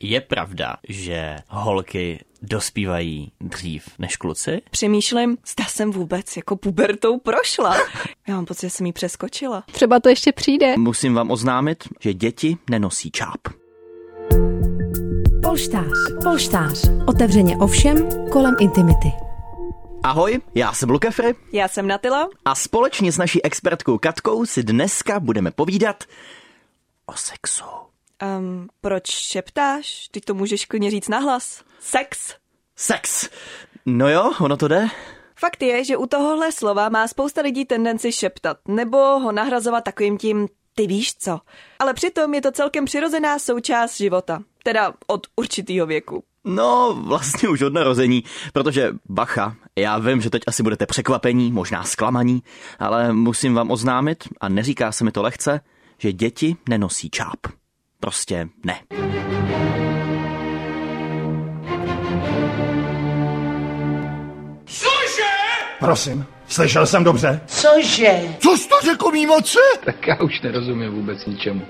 Je pravda, že holky dospívají dřív než kluci? Přemýšlím, zda jsem vůbec jako pubertou prošla. Já mám pocit, že jsem jí přeskočila. Třeba to ještě přijde. Musím vám oznámit, že děti nenosí čáp. Polštář, polštář. Otevřeně o všem kolem intimity. Ahoj, já jsem Lukefry Já jsem Natila. a společně s naší expertkou Katkou si dneska budeme povídat o sexu. Um, proč šeptáš? Ty to můžeš klidně říct nahlas. Sex. Sex! No jo, ono to jde. Fakt je, že u tohohle slova má spousta lidí tendenci šeptat, nebo ho nahrazovat takovým tím ty víš co. Ale přitom je to celkem přirozená součást života. Teda od určitého věku. No, vlastně už od narození, protože bacha, já vím, že teď asi budete překvapení, možná zklamaní, ale musím vám oznámit, a neříká se mi to lehce, že děti nenosí čáp. Prostě ne. Prosím, slyšel jsem dobře? Cože? Co jsi to řekl mý moci? Tak já už nerozumím vůbec ničemu.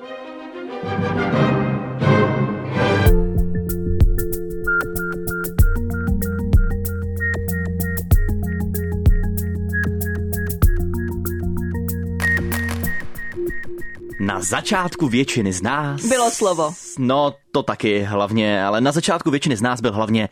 Na začátku většiny z nás... Bylo slovo. No, to taky hlavně, ale na začátku většiny z nás byl hlavně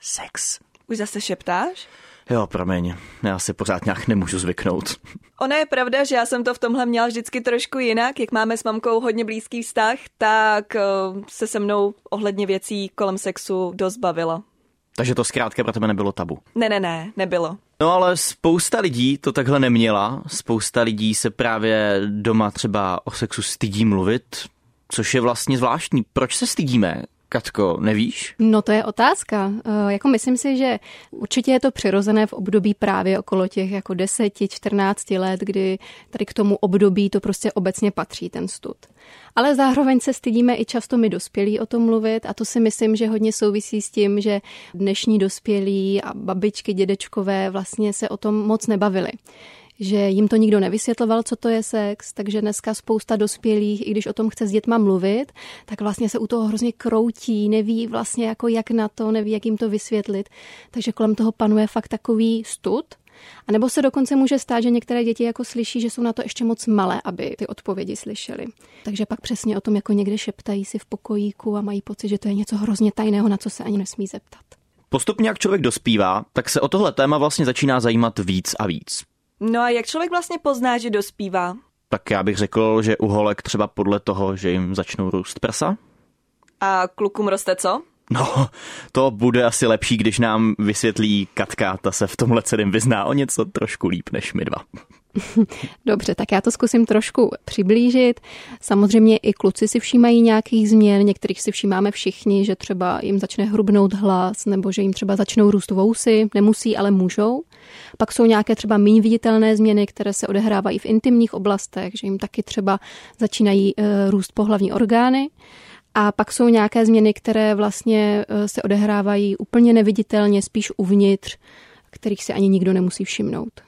sex. Už zase šeptáš? Jo, promiň, já si pořád nějak nemůžu zvyknout. Ono je pravda, že já jsem to v tomhle měla vždycky trošku jinak. Jak máme s mamkou hodně blízký vztah, tak uh, se se mnou ohledně věcí kolem sexu dost bavila. Takže to zkrátka pro tebe nebylo tabu. Ne, ne, ne, nebylo. No ale spousta lidí to takhle neměla. Spousta lidí se právě doma třeba o sexu stydí mluvit, což je vlastně zvláštní. Proč se stydíme? Katko, nevíš? No to je otázka. Uh, jako myslím si, že určitě je to přirozené v období právě okolo těch jako 10, 14 let, kdy tady k tomu období to prostě obecně patří ten stud. Ale zároveň se stydíme i často my dospělí o tom mluvit a to si myslím, že hodně souvisí s tím, že dnešní dospělí a babičky, dědečkové vlastně se o tom moc nebavili že jim to nikdo nevysvětloval, co to je sex, takže dneska spousta dospělých, i když o tom chce s dětma mluvit, tak vlastně se u toho hrozně kroutí, neví vlastně jako jak na to, neví, jak jim to vysvětlit. Takže kolem toho panuje fakt takový stud. A nebo se dokonce může stát, že některé děti jako slyší, že jsou na to ještě moc malé, aby ty odpovědi slyšeli. Takže pak přesně o tom jako někde šeptají si v pokojíku a mají pocit, že to je něco hrozně tajného, na co se ani nesmí zeptat. Postupně, jak člověk dospívá, tak se o tohle téma vlastně začíná zajímat víc a víc. No a jak člověk vlastně pozná, že dospívá? Tak já bych řekl, že u holek třeba podle toho, že jim začnou růst prsa. A klukům roste co? No, to bude asi lepší, když nám vysvětlí Katka, ta se v tomhle celém vyzná o něco trošku líp než my dva. Dobře, tak já to zkusím trošku přiblížit. Samozřejmě i kluci si všímají nějakých změn, některých si všímáme všichni, že třeba jim začne hrubnout hlas, nebo že jim třeba začnou růst vousy, nemusí, ale můžou. Pak jsou nějaké třeba méně viditelné změny, které se odehrávají v intimních oblastech, že jim taky třeba začínají e, růst pohlavní orgány. A pak jsou nějaké změny, které vlastně e, se odehrávají úplně neviditelně, spíš uvnitř, kterých si ani nikdo nemusí všimnout.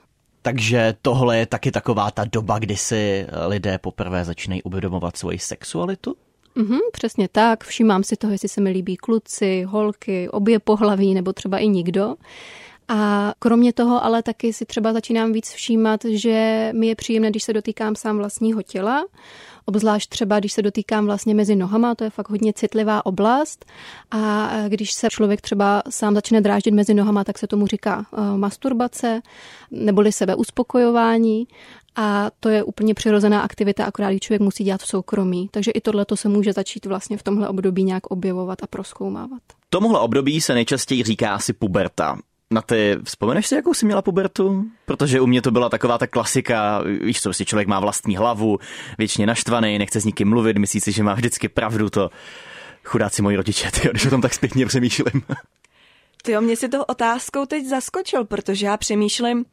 Takže tohle je taky taková ta doba, kdy si lidé poprvé začínají uvědomovat svoji sexualitu? Mhm, přesně tak. Všímám si toho, jestli se mi líbí kluci, holky, obě pohlaví nebo třeba i nikdo. A kromě toho ale taky si třeba začínám víc všímat, že mi je příjemné, když se dotýkám sám vlastního těla, obzvlášť třeba, když se dotýkám vlastně mezi nohama, to je fakt hodně citlivá oblast a když se člověk třeba sám začne dráždit mezi nohama, tak se tomu říká uh, masturbace neboli sebeuspokojování a to je úplně přirozená aktivita, akorát ji člověk musí dělat v soukromí. Takže i tohle se může začít vlastně v tomhle období nějak objevovat a proskoumávat. Tomuhle období se nejčastěji říká asi puberta. Na ty, vzpomeneš si, jakou jsi měla pubertu? Protože u mě to byla taková ta klasika, víš co, si člověk má vlastní hlavu, většině naštvaný, nechce s nikým mluvit, myslí si, že má vždycky pravdu, to chudáci moji rodiče, ty, když o tom tak zpětně přemýšlím. Ty mě si tou otázkou teď zaskočil, protože já přemýšlím,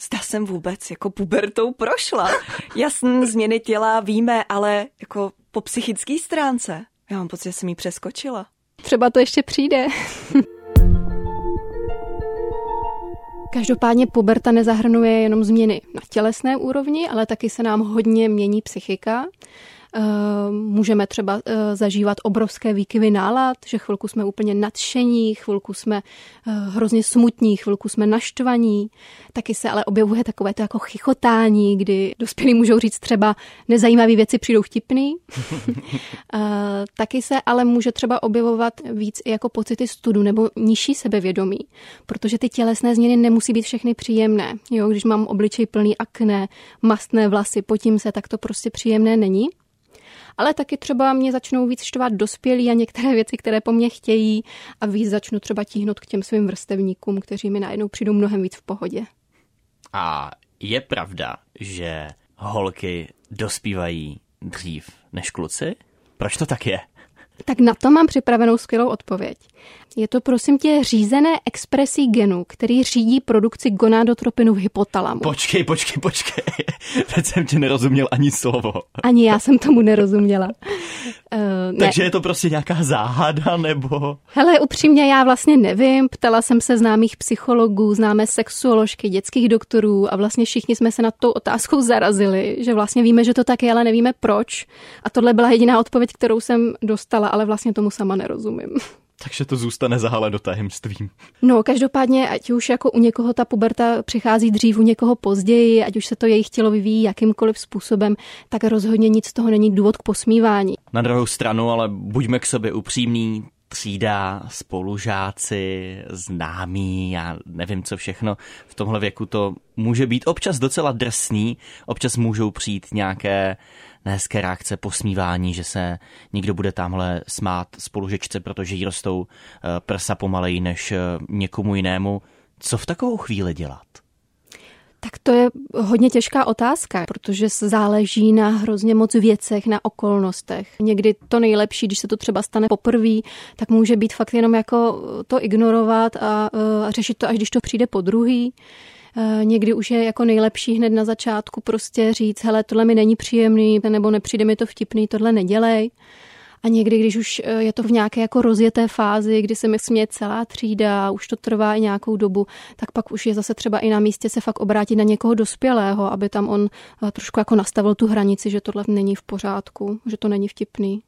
zda jsem vůbec jako pubertou prošla. Jasný, změny těla víme, ale jako po psychické stránce. Já mám pocit, že jsem jí přeskočila. Třeba to ještě přijde. Každopádně puberta nezahrnuje jenom změny na tělesné úrovni, ale taky se nám hodně mění psychika. Můžeme třeba zažívat obrovské výkyvy nálad, že chvilku jsme úplně nadšení, chvilku jsme hrozně smutní, chvilku jsme naštvaní. Taky se ale objevuje takové to jako chichotání, kdy dospělí můžou říct třeba nezajímavé věci přijdou vtipný. Taky se ale může třeba objevovat víc jako pocity studu nebo nižší sebevědomí, protože ty tělesné změny nemusí být všechny příjemné. Jo, když mám obličej plný akné, mastné vlasy, potím se, tak to prostě příjemné není. Ale taky třeba mě začnou víc štvat dospělí a některé věci, které po mně chtějí a víc začnu třeba tíhnout k těm svým vrstevníkům, kteří mi najednou přijdou mnohem víc v pohodě. A je pravda, že holky dospívají dřív než kluci? Proč to tak je? Tak na to mám připravenou skvělou odpověď. Je to prosím tě řízené expresí genu, který řídí produkci gonadotropinu v hypotalamu. Počkej, počkej, počkej. Teď jsem ti nerozuměl ani slovo. Ani já jsem tomu nerozuměla. Uh, Takže je to prostě nějaká záhada, nebo? Hele, upřímně já vlastně nevím. Ptala jsem se známých psychologů, známé sexuoložky, dětských doktorů a vlastně všichni jsme se nad tou otázkou zarazili, že vlastně víme, že to tak je, ale nevíme proč. A tohle byla jediná odpověď, kterou jsem dostala, ale vlastně tomu sama nerozumím. Takže to zůstane zahala do tajemstvím. No, každopádně, ať už jako u někoho ta puberta přichází dřív, u někoho později, ať už se to jejich tělo vyvíjí jakýmkoliv způsobem, tak rozhodně nic z toho není důvod k posmívání. Na druhou stranu, ale buďme k sobě upřímní, třída, spolužáci, známí, já nevím co všechno. V tomhle věku to může být občas docela drsný, občas můžou přijít nějaké nehezké reakce, posmívání, že se někdo bude tamhle smát spolužečce, protože jí rostou eh, prsa pomaleji než eh, někomu jinému. Co v takovou chvíli dělat? Tak to je hodně těžká otázka, protože záleží na hrozně moc věcech, na okolnostech. Někdy to nejlepší, když se to třeba stane poprvé, tak může být fakt jenom jako to ignorovat a, a řešit to, až když to přijde po druhý. E, někdy už je jako nejlepší hned na začátku prostě říct, hele, tohle mi není příjemný, nebo nepřijde mi to vtipný, tohle nedělej. A někdy, když už eh, je to v nějaké jako rozjeté fázi, kdy se mi směje celá třída, už to trvá i nějakou dobu, tak pak už je zase třeba i na místě se fakt obrátit na někoho dospělého, aby tam on eh, trošku jako nastavil tu hranici, že tohle není v pořádku, že to není vtipný.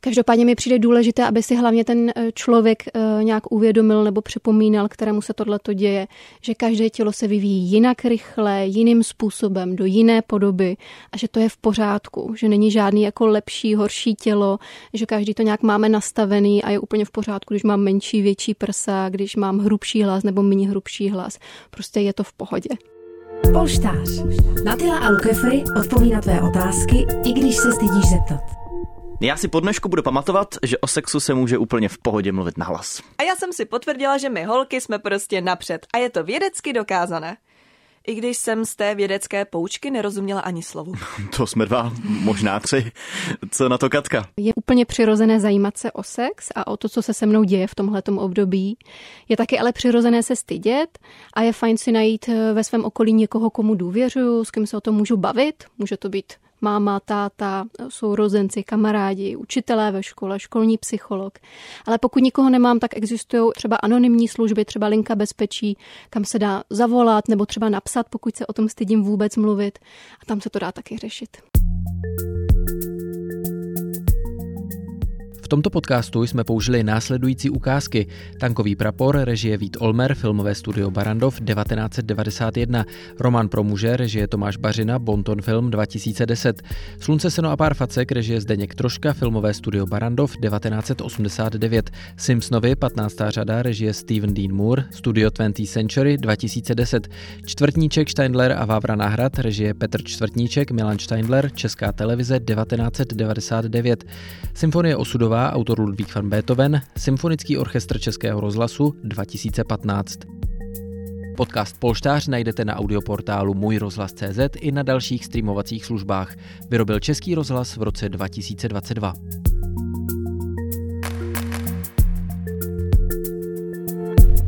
Každopádně mi přijde důležité, aby si hlavně ten eh, člověk eh, nějak uvědomil nebo připomínal, kterému se tohle to děje, že každé tělo se vyvíjí jinak rychle, jiným způsobem, do jiné podoby a že to je v pořádku, že není žádný jako lepší, horší tělo, že každý to nějak máme nastavený a je úplně v pořádku, když mám menší, větší prsa, když mám hrubší hlas nebo méně hrubší hlas. Prostě je to v pohodě. Polštář. Natila a odpoví na tvé otázky, i když se stydíš zeptat. Já si po dnešku budu pamatovat, že o sexu se může úplně v pohodě mluvit na hlas. A já jsem si potvrdila, že my holky jsme prostě napřed a je to vědecky dokázané. I když jsem z té vědecké poučky nerozuměla ani slovu. To jsme dva, možná tři. Co na to Katka? Je úplně přirozené zajímat se o sex a o to, co se se mnou děje v tomhletom období. Je taky ale přirozené se stydět a je fajn si najít eh, ve svém okolí někoho, komu důvěřuju, s kým se o tom můžu bavit. Může to být máma, táta, sourozenci, kamarádi, učitelé ve škole, školní psycholog. Ale pokud nikoho nemám, tak existují třeba anonymní služby, třeba linka bezpečí, kam se dá zavolat nebo třeba napsat, pokud se o tom stydím vůbec mluvit. A tam se to dá taky řešit. V tomto podcastu jsme použili následující ukázky. Tankový prapor, režie Vít Olmer, filmové studio Barandov 1991, Roman pro muže, režie Tomáš Bařina, Bonton film 2010, Slunce, seno a pár facek, režie Zdeněk Troška, filmové studio Barandov 1989, Simpsonovi 15. řada, režie Steven Dean Moore, studio 20th Century 2010, Čtvrtníček Steindler a Vávra Náhrad, režie Petr Čtvrtníček, Milan Steindler, Česká televize 1999, Symfonie osudová Beethovenová, autor Ludvík van Beethoven, Symfonický orchestr Českého rozhlasu 2015. Podcast Polštář najdete na audioportálu Můj rozhlas.cz i na dalších streamovacích službách. Vyrobil Český rozhlas v roce 2022.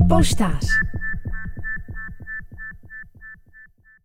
Polštář.